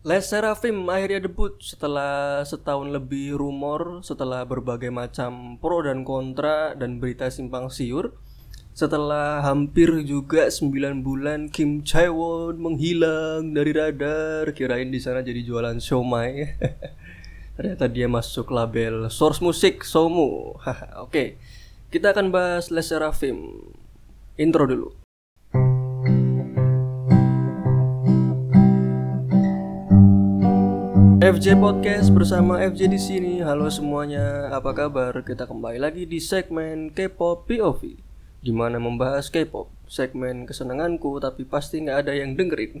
Les Seraphim akhirnya debut setelah setahun lebih rumor, setelah berbagai macam pro dan kontra dan berita simpang siur. Setelah hampir juga 9 bulan Kim Chaewon menghilang dari radar, kirain di sana jadi jualan siomay. Ternyata dia masuk label Source Music Somu. Oke, kita akan bahas Les Seraphim. Intro dulu. FJ Podcast bersama FJ di sini. Halo semuanya, apa kabar? Kita kembali lagi di segmen K-pop POV, di mana membahas K-pop, segmen kesenanganku, tapi pasti nggak ada yang dengerin.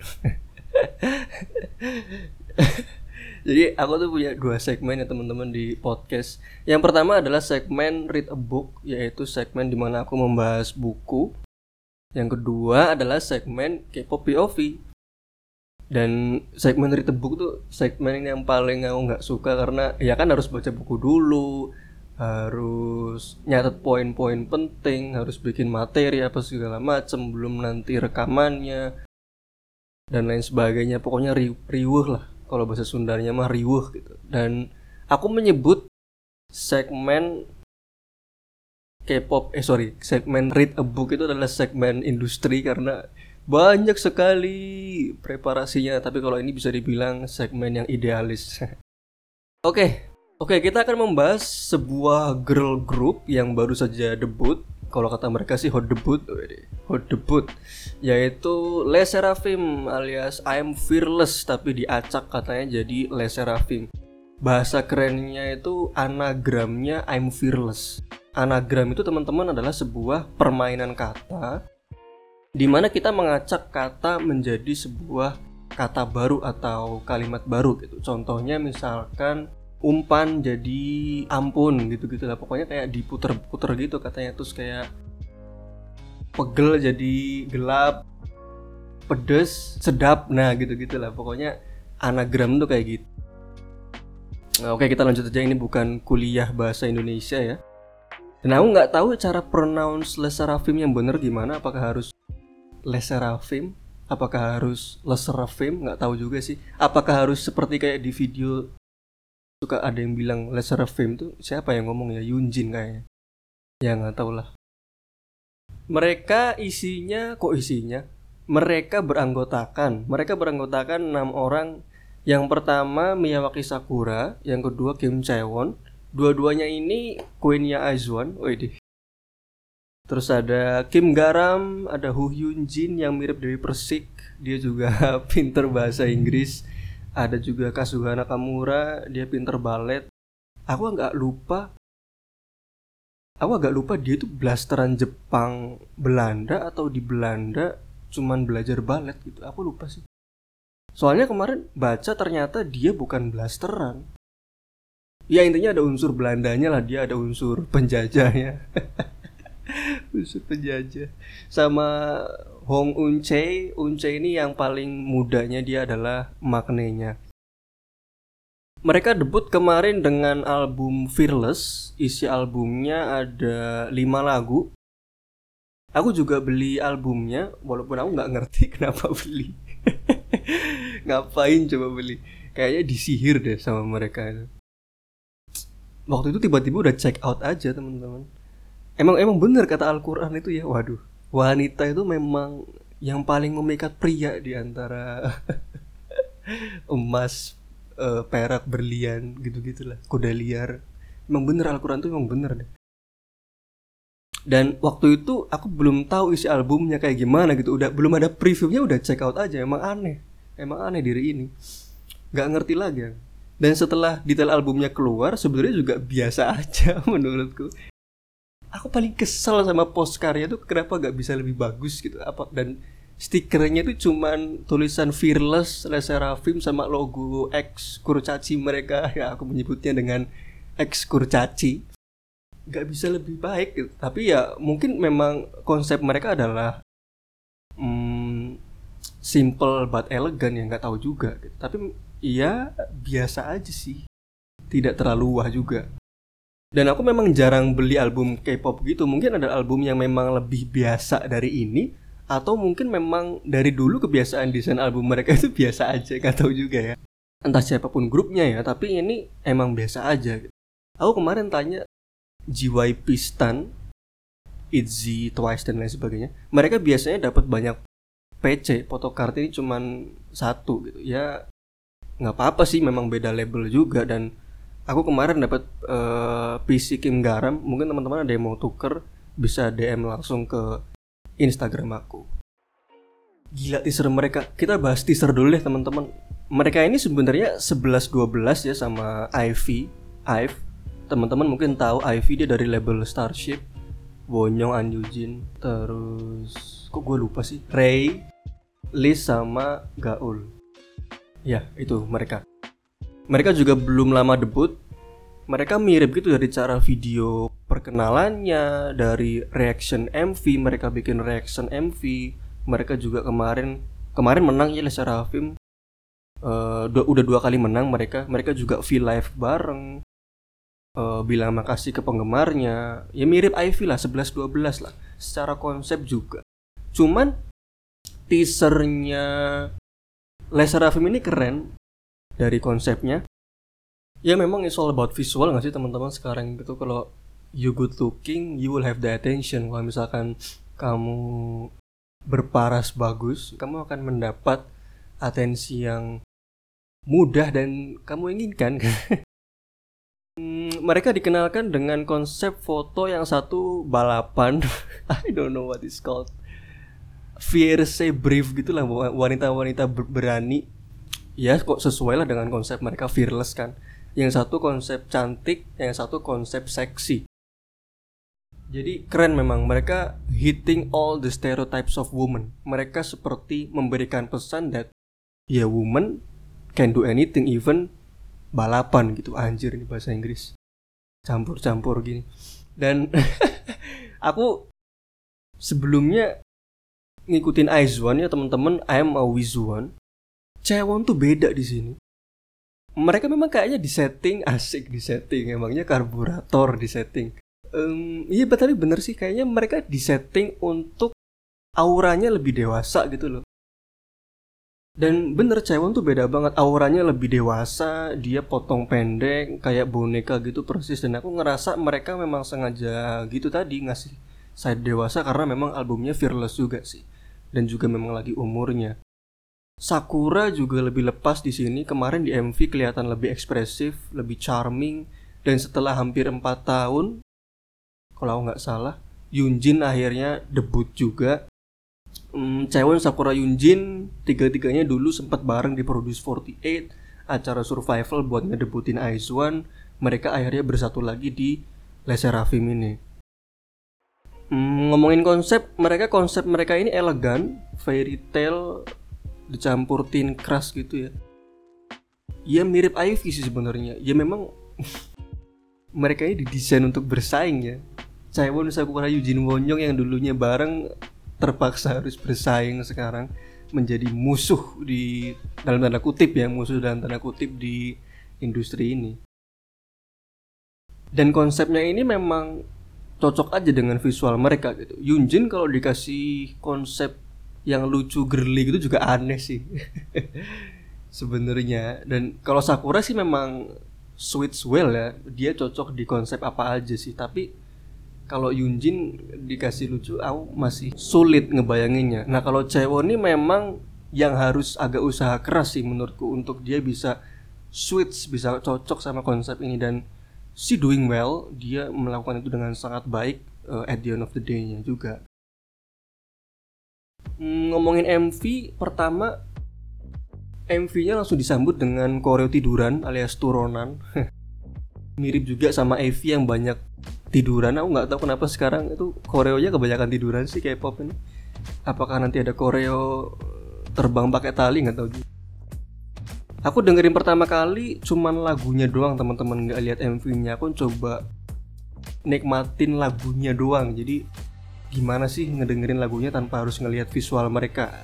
Jadi aku tuh punya dua segmen ya teman-teman di podcast. Yang pertama adalah segmen read a book, yaitu segmen di mana aku membahas buku. Yang kedua adalah segmen K-pop POV, dan segmen read the book tuh segmen yang paling aku nggak suka karena ya kan harus baca buku dulu harus nyatet poin-poin penting harus bikin materi apa segala macem belum nanti rekamannya dan lain sebagainya. Pokoknya ri riuh lah. Kalau bahasa Sundanya mah riuh gitu. Dan aku menyebut segmen K-pop eh sorry segmen read a book itu adalah segmen industri karena banyak sekali preparasinya, tapi kalau ini bisa dibilang segmen yang idealis. Oke, oke kita akan membahas sebuah girl group yang baru saja debut. Kalau kata mereka sih hot debut, hot debut, yaitu Les Seraphim alias I'm Fearless tapi diacak katanya jadi Les Seraphim. Bahasa kerennya itu anagramnya I'm Fearless. Anagram itu teman-teman adalah sebuah permainan kata di mana kita mengacak kata menjadi sebuah kata baru atau kalimat baru gitu. Contohnya misalkan umpan jadi ampun gitu-gitu lah. Pokoknya kayak diputer-puter gitu katanya terus kayak pegel jadi gelap, pedes, sedap. Nah, gitu-gitu lah. Pokoknya anagram tuh kayak gitu. Nah, oke kita lanjut aja ini bukan kuliah bahasa Indonesia ya. Dan aku nggak tahu cara pronounce lesarafim yang bener gimana. Apakah harus Leserafim apakah harus Leserafim nggak tahu juga sih. Apakah harus seperti kayak di video suka ada yang bilang Leserafim tuh siapa yang ngomong ya? Yunjin kayaknya. Ya nggak tahu lah. Mereka isinya kok isinya? Mereka beranggotakan. Mereka beranggotakan enam orang. Yang pertama Miyawaki Sakura. Yang kedua Kim Chaewon. Dua-duanya ini Queennya Aizwan, deh Terus ada Kim Garam, ada Hu Hyun Jin yang mirip dari Persik, dia juga pinter bahasa Inggris. Ada juga Kazuhana Kamura, dia pinter balet. Aku nggak lupa, aku agak lupa dia tuh blasteran Jepang Belanda atau di Belanda cuman belajar balet gitu. Aku lupa sih. Soalnya kemarin baca ternyata dia bukan blasteran. Ya intinya ada unsur Belandanya lah, dia ada unsur penjajahnya. Musuh penjajah. Sama Hong Unche, Unche ini yang paling mudanya dia adalah maknanya. Mereka debut kemarin dengan album Fearless. Isi albumnya ada 5 lagu. Aku juga beli albumnya, walaupun aku nggak ngerti kenapa beli. Ngapain coba beli? Kayaknya disihir deh sama mereka Waktu itu tiba-tiba udah check out aja teman-teman emang emang bener kata Al-Quran itu ya? Waduh wanita itu memang yang paling memikat pria di antara emas uh, perak berlian gitu gitulah kuda liar. Emang bener Al-Quran tuh emang bener deh. Dan waktu itu aku belum tahu isi albumnya kayak gimana gitu. Udah belum ada previewnya udah check out aja. Emang aneh emang aneh diri ini. Nggak ngerti lagi dan setelah detail albumnya keluar sebenarnya juga biasa aja menurutku aku paling kesel sama post karya tuh kenapa gak bisa lebih bagus gitu? Apa dan stikernya tuh cuman tulisan fearless Leserafim sama logo X kurcaci mereka. Ya aku menyebutnya dengan X kurcaci. Gak bisa lebih baik gitu. tapi ya mungkin memang konsep mereka adalah hmm, simple but elegan ya nggak tahu juga gitu. tapi iya biasa aja sih. Tidak terlalu wah juga dan aku memang jarang beli album K-pop gitu. Mungkin ada album yang memang lebih biasa dari ini atau mungkin memang dari dulu kebiasaan desain album mereka itu biasa aja, nggak tahu juga ya. entah siapa pun grupnya ya tapi ini emang biasa aja aku kemarin tanya JYP Stan Itzy Twice dan lain sebagainya mereka biasanya dapat banyak PC photocard ini cuman satu gitu ya nggak apa-apa sih memang beda label juga dan aku kemarin dapat uh, PC Kim Garam. Mungkin teman-teman ada yang mau tuker bisa DM langsung ke Instagram aku. Gila teaser mereka. Kita bahas teaser dulu deh teman-teman. Mereka ini sebenarnya 11-12 ya sama Ivy. Ive. Teman-teman mungkin tahu Ivy dia dari label Starship. Wonyong An Yujin terus kok gue lupa sih? Ray Liz sama Gaul. Ya itu mereka. Mereka juga belum lama debut mereka mirip gitu dari cara video perkenalannya dari reaction MV mereka bikin reaction MV mereka juga kemarin kemarin menang ya secara film. Uh, udah dua kali menang mereka. Mereka juga feel live bareng. Uh, bilang makasih ke penggemarnya. Ya mirip Ivy lah 11-12 lah. Secara konsep juga. Cuman teasernya Laser Film ini keren dari konsepnya ya memang it's all about visual nggak sih teman-teman sekarang gitu? Kalau you good looking you will have the attention. Kalau misalkan kamu berparas bagus kamu akan mendapat atensi yang mudah dan kamu inginkan. Hmm, mereka dikenalkan dengan konsep foto yang satu balapan. I don't know what it's called. Fierce brief gitulah wanita-wanita berani. Ya kok sesuai lah dengan konsep mereka fearless kan yang satu konsep cantik, yang satu konsep seksi. Jadi keren memang mereka hitting all the stereotypes of woman. Mereka seperti memberikan pesan that ya woman can do anything even balapan gitu. Anjir ini bahasa Inggris. Campur-campur gini. Dan aku sebelumnya ngikutin Aizwan ya teman-teman. I am a Wizuan Cewon tuh beda di sini mereka memang kayaknya di setting asik di setting emangnya karburator di setting um, iya tapi bener sih kayaknya mereka di setting untuk auranya lebih dewasa gitu loh. Dan bener Cewon tuh beda banget auranya lebih dewasa dia potong pendek kayak boneka gitu persis. Dan aku ngerasa mereka memang sengaja gitu tadi ngasih side dewasa karena memang albumnya fearless juga sih. Dan juga memang lagi umurnya Sakura juga lebih lepas di sini. Kemarin di MV kelihatan lebih ekspresif, lebih charming. Dan setelah hampir 4 tahun, kalau nggak salah, Yunjin akhirnya debut juga. Hmm, Cewon Sakura Yunjin tiga-tiganya dulu sempat bareng di Produce 48 acara survival buat ngedebutin Aizwan. Mereka akhirnya bersatu lagi di Les Seraphim ini. Hmm, ngomongin konsep, mereka konsep mereka ini elegan, fairy tale dicampur tin keras gitu ya. Ya mirip Ivy sih sebenarnya. Ya memang mereka ini didesain untuk bersaing ya. Chaewon Sakura Yujin Wonyong yang dulunya bareng terpaksa harus bersaing sekarang menjadi musuh di dalam tanda kutip ya musuh dalam tanda kutip di industri ini. Dan konsepnya ini memang cocok aja dengan visual mereka gitu. Yunjin kalau dikasih konsep yang lucu girly gitu juga aneh sih. Sebenarnya. Dan kalau Sakura sih memang sweet well ya. Dia cocok di konsep apa aja sih. Tapi kalau Yunjin dikasih lucu aku masih sulit ngebayanginnya. Nah kalau Chewo ini memang yang harus agak usaha keras sih menurutku untuk dia bisa switch bisa cocok sama konsep ini. Dan si doing well dia melakukan itu dengan sangat baik uh, at the end of the day-nya juga ngomongin MV pertama MV-nya langsung disambut dengan koreo tiduran alias turunan. Mirip juga sama AV yang banyak tiduran. Aku nggak tahu kenapa sekarang itu koreonya kebanyakan tiduran sih kayak pop ini. Apakah nanti ada koreo terbang pakai tali nggak tahu juga. Aku dengerin pertama kali cuman lagunya doang teman-teman nggak lihat MV-nya aku coba nikmatin lagunya doang jadi gimana sih ngedengerin lagunya tanpa harus ngelihat visual mereka?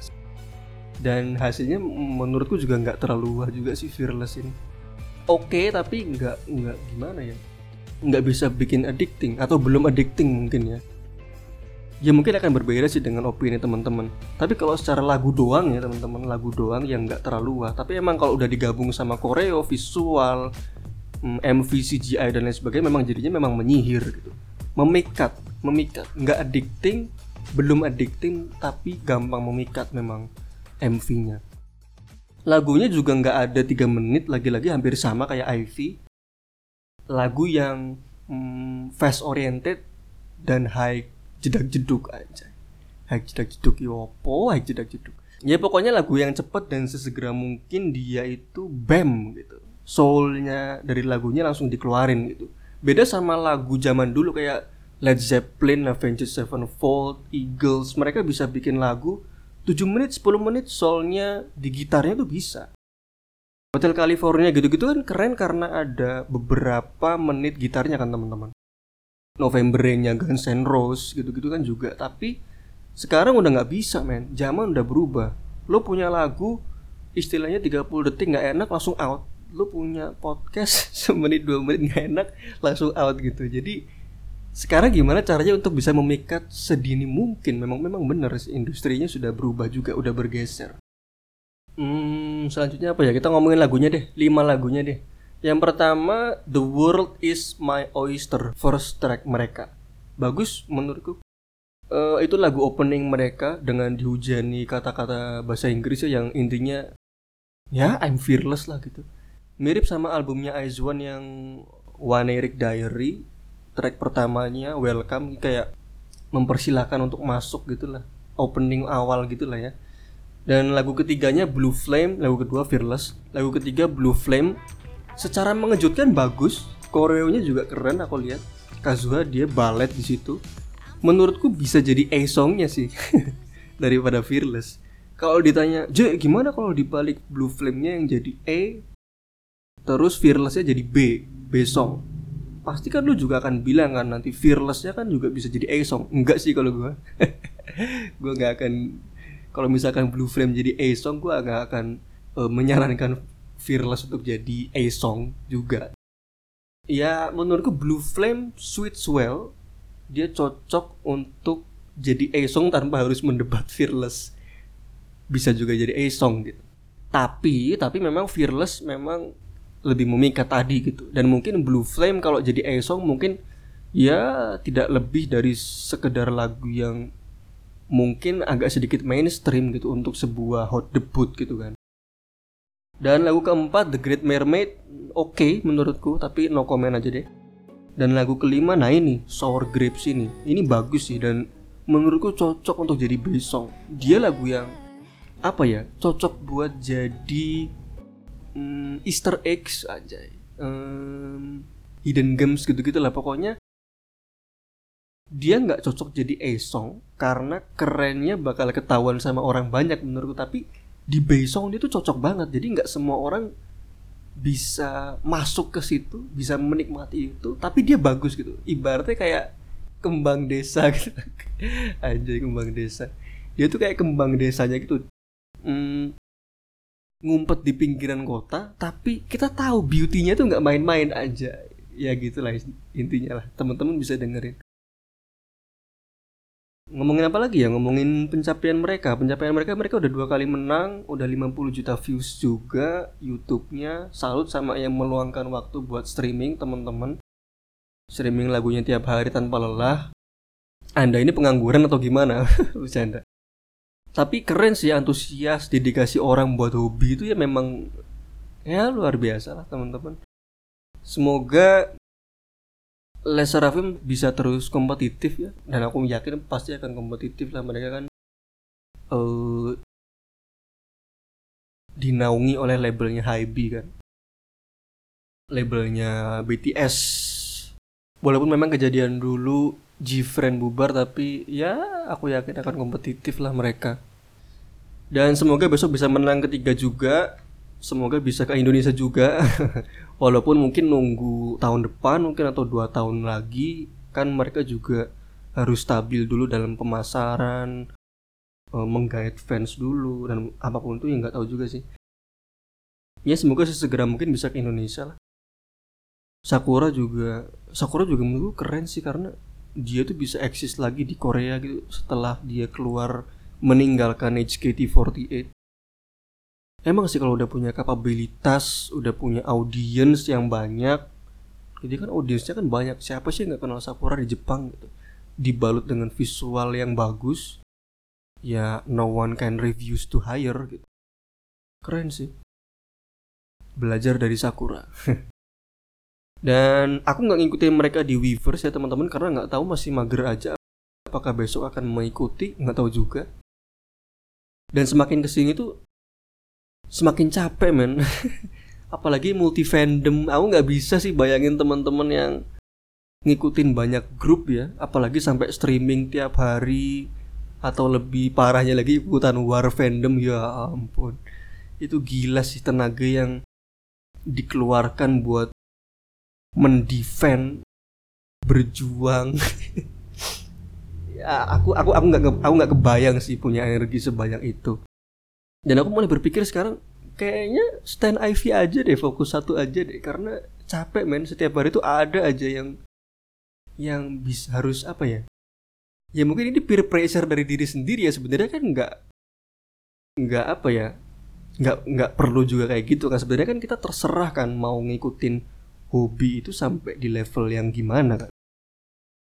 Dan hasilnya menurutku juga nggak terlalu wah juga sih fearless ini. Oke okay, tapi nggak nggak gimana ya? Nggak bisa bikin addicting atau belum addicting mungkin ya? Ya mungkin akan berbeda sih dengan opini teman-teman. Tapi kalau secara lagu doang ya teman-teman lagu doang yang nggak terlalu wah. Tapi emang kalau udah digabung sama koreo visual MV mm, CGI dan lain sebagainya memang jadinya memang menyihir gitu. Memikat memikat. Nggak addicting belum addicting tapi gampang memikat memang MV-nya lagunya juga nggak ada tiga menit lagi-lagi hampir sama kayak Ivy lagu yang hmm, fast oriented dan high jedak jeduk aja. High jedak jeduk yopo high jedak jeduk. Ya pokoknya lagu yang cepet dan sesegera mungkin dia itu bam gitu. Soulnya dari lagunya langsung dikeluarin gitu. Beda sama lagu zaman dulu kayak Led Zeppelin, Avenged Sevenfold, Eagles mereka bisa bikin lagu 7 menit 10 menit soulnya di gitarnya tuh bisa. Hotel California gitu-gitu kan keren karena ada beberapa menit gitarnya kan teman-teman. November Rain-nya Guns N' Roses gitu-gitu kan juga tapi sekarang udah nggak bisa men. Zaman udah berubah. Lo punya lagu istilahnya 30 detik nggak enak langsung out. Lo punya podcast semenit dua menit nggak enak langsung out gitu. Jadi sekarang gimana caranya untuk bisa memikat sedini mungkin memang memang benar industrinya sudah berubah juga udah bergeser hmm selanjutnya apa ya kita ngomongin lagunya deh lima lagunya deh yang pertama The World Is My Oyster first track mereka. Bagus menurutku. Uh, itu lagu opening mereka dengan dihujani kata-kata bahasa Inggris ya yang intinya ya I'm fearless lah gitu. Mirip sama albumnya Aizwan yang One Eric Diary track pertamanya Welcome kayak mempersilahkan untuk masuk gitulah. Opening awal gitulah ya. Dan lagu ketiganya Blue Flame lagu kedua Fearless. Lagu ketiga Blue Flame. Secara mengejutkan bagus koreonya juga keren aku lihat. Kazuha dia ballet di situ. Menurutku bisa jadi A songnya sih daripada Fearless. Kalau ditanya J gimana kalau dibalik Blue Flame-nya yang jadi A? Terus Fearless-nya jadi B B song pasti kan lu juga akan bilang kan nanti Fearless-nya kan juga bisa jadi A song enggak sih kalau gue gue nggak akan kalau misalkan Blue Flame jadi A song gue nggak akan uh, menyarankan Fearless untuk jadi A song juga. Ya menurutku Blue Flame Sweet Swell dia cocok untuk jadi A song tanpa harus mendebat Fearless. Bisa juga jadi A song gitu. Tapi tapi memang Fearless memang lebih memikat tadi gitu. Dan mungkin Blue Flame kalau jadi A song mungkin ya tidak lebih dari sekedar lagu yang mungkin agak sedikit mainstream gitu untuk sebuah hot debut gitu kan. Dan lagu keempat The Great Mermaid oke okay, menurutku tapi no comment aja deh. Dan lagu kelima nah ini Sour Grapes ini ini bagus sih dan menurutku cocok untuk jadi bass song. Dia lagu yang apa ya cocok buat jadi um, Easter eggs aja, um, hidden gems gitu-gitu lah. Pokoknya. Dia nggak cocok jadi A song karena kerennya bakal ketahuan sama orang banyak menurutku. Tapi di Baesong dia tuh cocok banget. Jadi nggak semua orang bisa masuk ke situ bisa menikmati itu. Tapi dia bagus gitu. Ibaratnya kayak kembang desa gitu. Aja kembang desa. Dia tuh kayak kembang desanya gitu. Hmm, ngumpet di pinggiran kota tapi kita tahu beautynya tuh nggak main-main aja. Ya gitulah intinya lah. Teman-teman bisa dengerin. Ngomongin apa lagi ya? Ngomongin pencapaian mereka. Pencapaian mereka mereka udah dua kali menang udah 50 juta views juga YouTube-nya. Salut sama yang meluangkan waktu buat streaming teman-teman. Streaming lagunya tiap hari tanpa lelah. Anda ini pengangguran atau gimana? Bercanda tapi keren sih antusias dedikasi orang buat hobi itu ya memang ya luar biasa lah teman-teman. Semoga Les Serafim bisa terus kompetitif ya. Dan aku yakin pasti akan kompetitif lah mereka kan. Uh, dinaungi oleh labelnya Hybe kan. Labelnya BTS walaupun memang kejadian dulu G-Friend bubar tapi ya aku yakin akan kompetitif lah mereka. Dan semoga besok bisa menang ketiga juga. Semoga bisa ke Indonesia juga. Walaupun mungkin nunggu tahun depan mungkin atau dua tahun lagi kan mereka juga harus stabil dulu dalam pemasaran eh, menggait fans dulu dan apa pun itu yang nggak tahu juga sih. Ya semoga sesegera mungkin bisa ke Indonesia lah. Sakura juga Sakura juga menurutku keren sih karena dia tuh bisa eksis lagi di Korea gitu setelah dia keluar meninggalkan HKT48 emang sih kalau udah punya kapabilitas udah punya audiens yang banyak jadi kan audiensnya kan banyak. Siapa sih nggak kenal Sakura di Jepang gitu? Dibalut dengan visual yang bagus ya no one can refuse to hire gitu. Keren sih. Belajar dari Sakura dan aku nggak ngikutin mereka di Weverse ya teman-teman karena nggak tahu masih mager aja. Apakah besok akan mengikuti? Nggak tahu juga. Dan semakin ke sini tuh semakin capek men. Apalagi multi fandom aku nggak bisa sih bayangin teman-teman yang ngikutin banyak grup ya. Apalagi sampai streaming tiap hari atau lebih parahnya lagi ikutan war fandom. Ya ampun. Itu gila sih tenaga yang dikeluarkan buat mendefend berjuang. Ya aku aku aku nggak aku nggak kebayang sih punya energi sebanyak itu. Dan aku mulai berpikir sekarang kayaknya stand Ivy aja deh fokus satu aja deh. Karena capek men. Setiap hari itu ada aja yang yang bisa harus apa ya? Ya mungkin ini peer pressure dari diri sendiri ya. Sebenarnya kan nggak nggak apa ya? Nggak nggak perlu juga kayak gitu kan. Sebenarnya kan kita terserah kan mau ngikutin hobi itu sampai di level yang gimana kan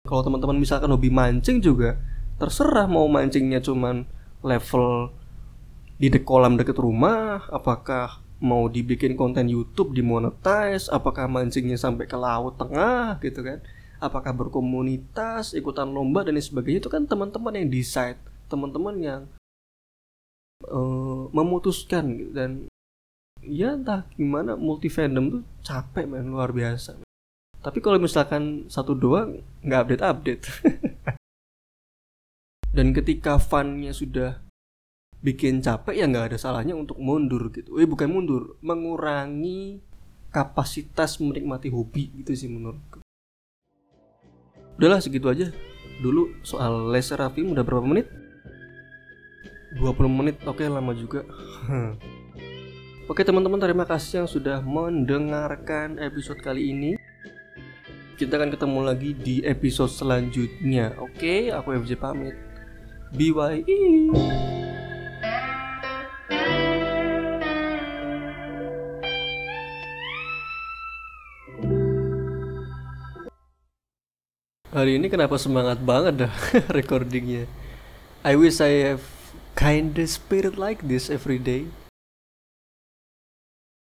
kalau teman-teman misalkan hobi mancing juga terserah mau mancingnya cuman level di de kolam deket rumah apakah mau dibikin konten YouTube dimonetize apakah mancingnya sampai ke laut tengah gitu kan? Apakah berkomunitas, ikutan lomba dan sebagainya itu kan teman-teman yang decide, teman-teman yang uh, memutuskan dan ya entah gimana multi fandom tuh capek main luar biasa. Tapi kalau misalkan satu doang nggak update update. dan ketika funnya sudah bikin capek ya nggak ada salahnya untuk mundur gitu. Eh bukan mundur, mengurangi kapasitas menikmati hobi gitu sih menurutku udahlah segitu aja dulu soal laser Raffi udah berapa menit 20 menit oke lama juga Oke teman-teman terima kasih yang sudah mendengarkan episode kali ini. Kita akan ketemu lagi di episode selanjutnya. Oke aku FJ pamit. BYE Hari ini kenapa semangat banget dah recordingnya? I wish I have kinda spirit like this every day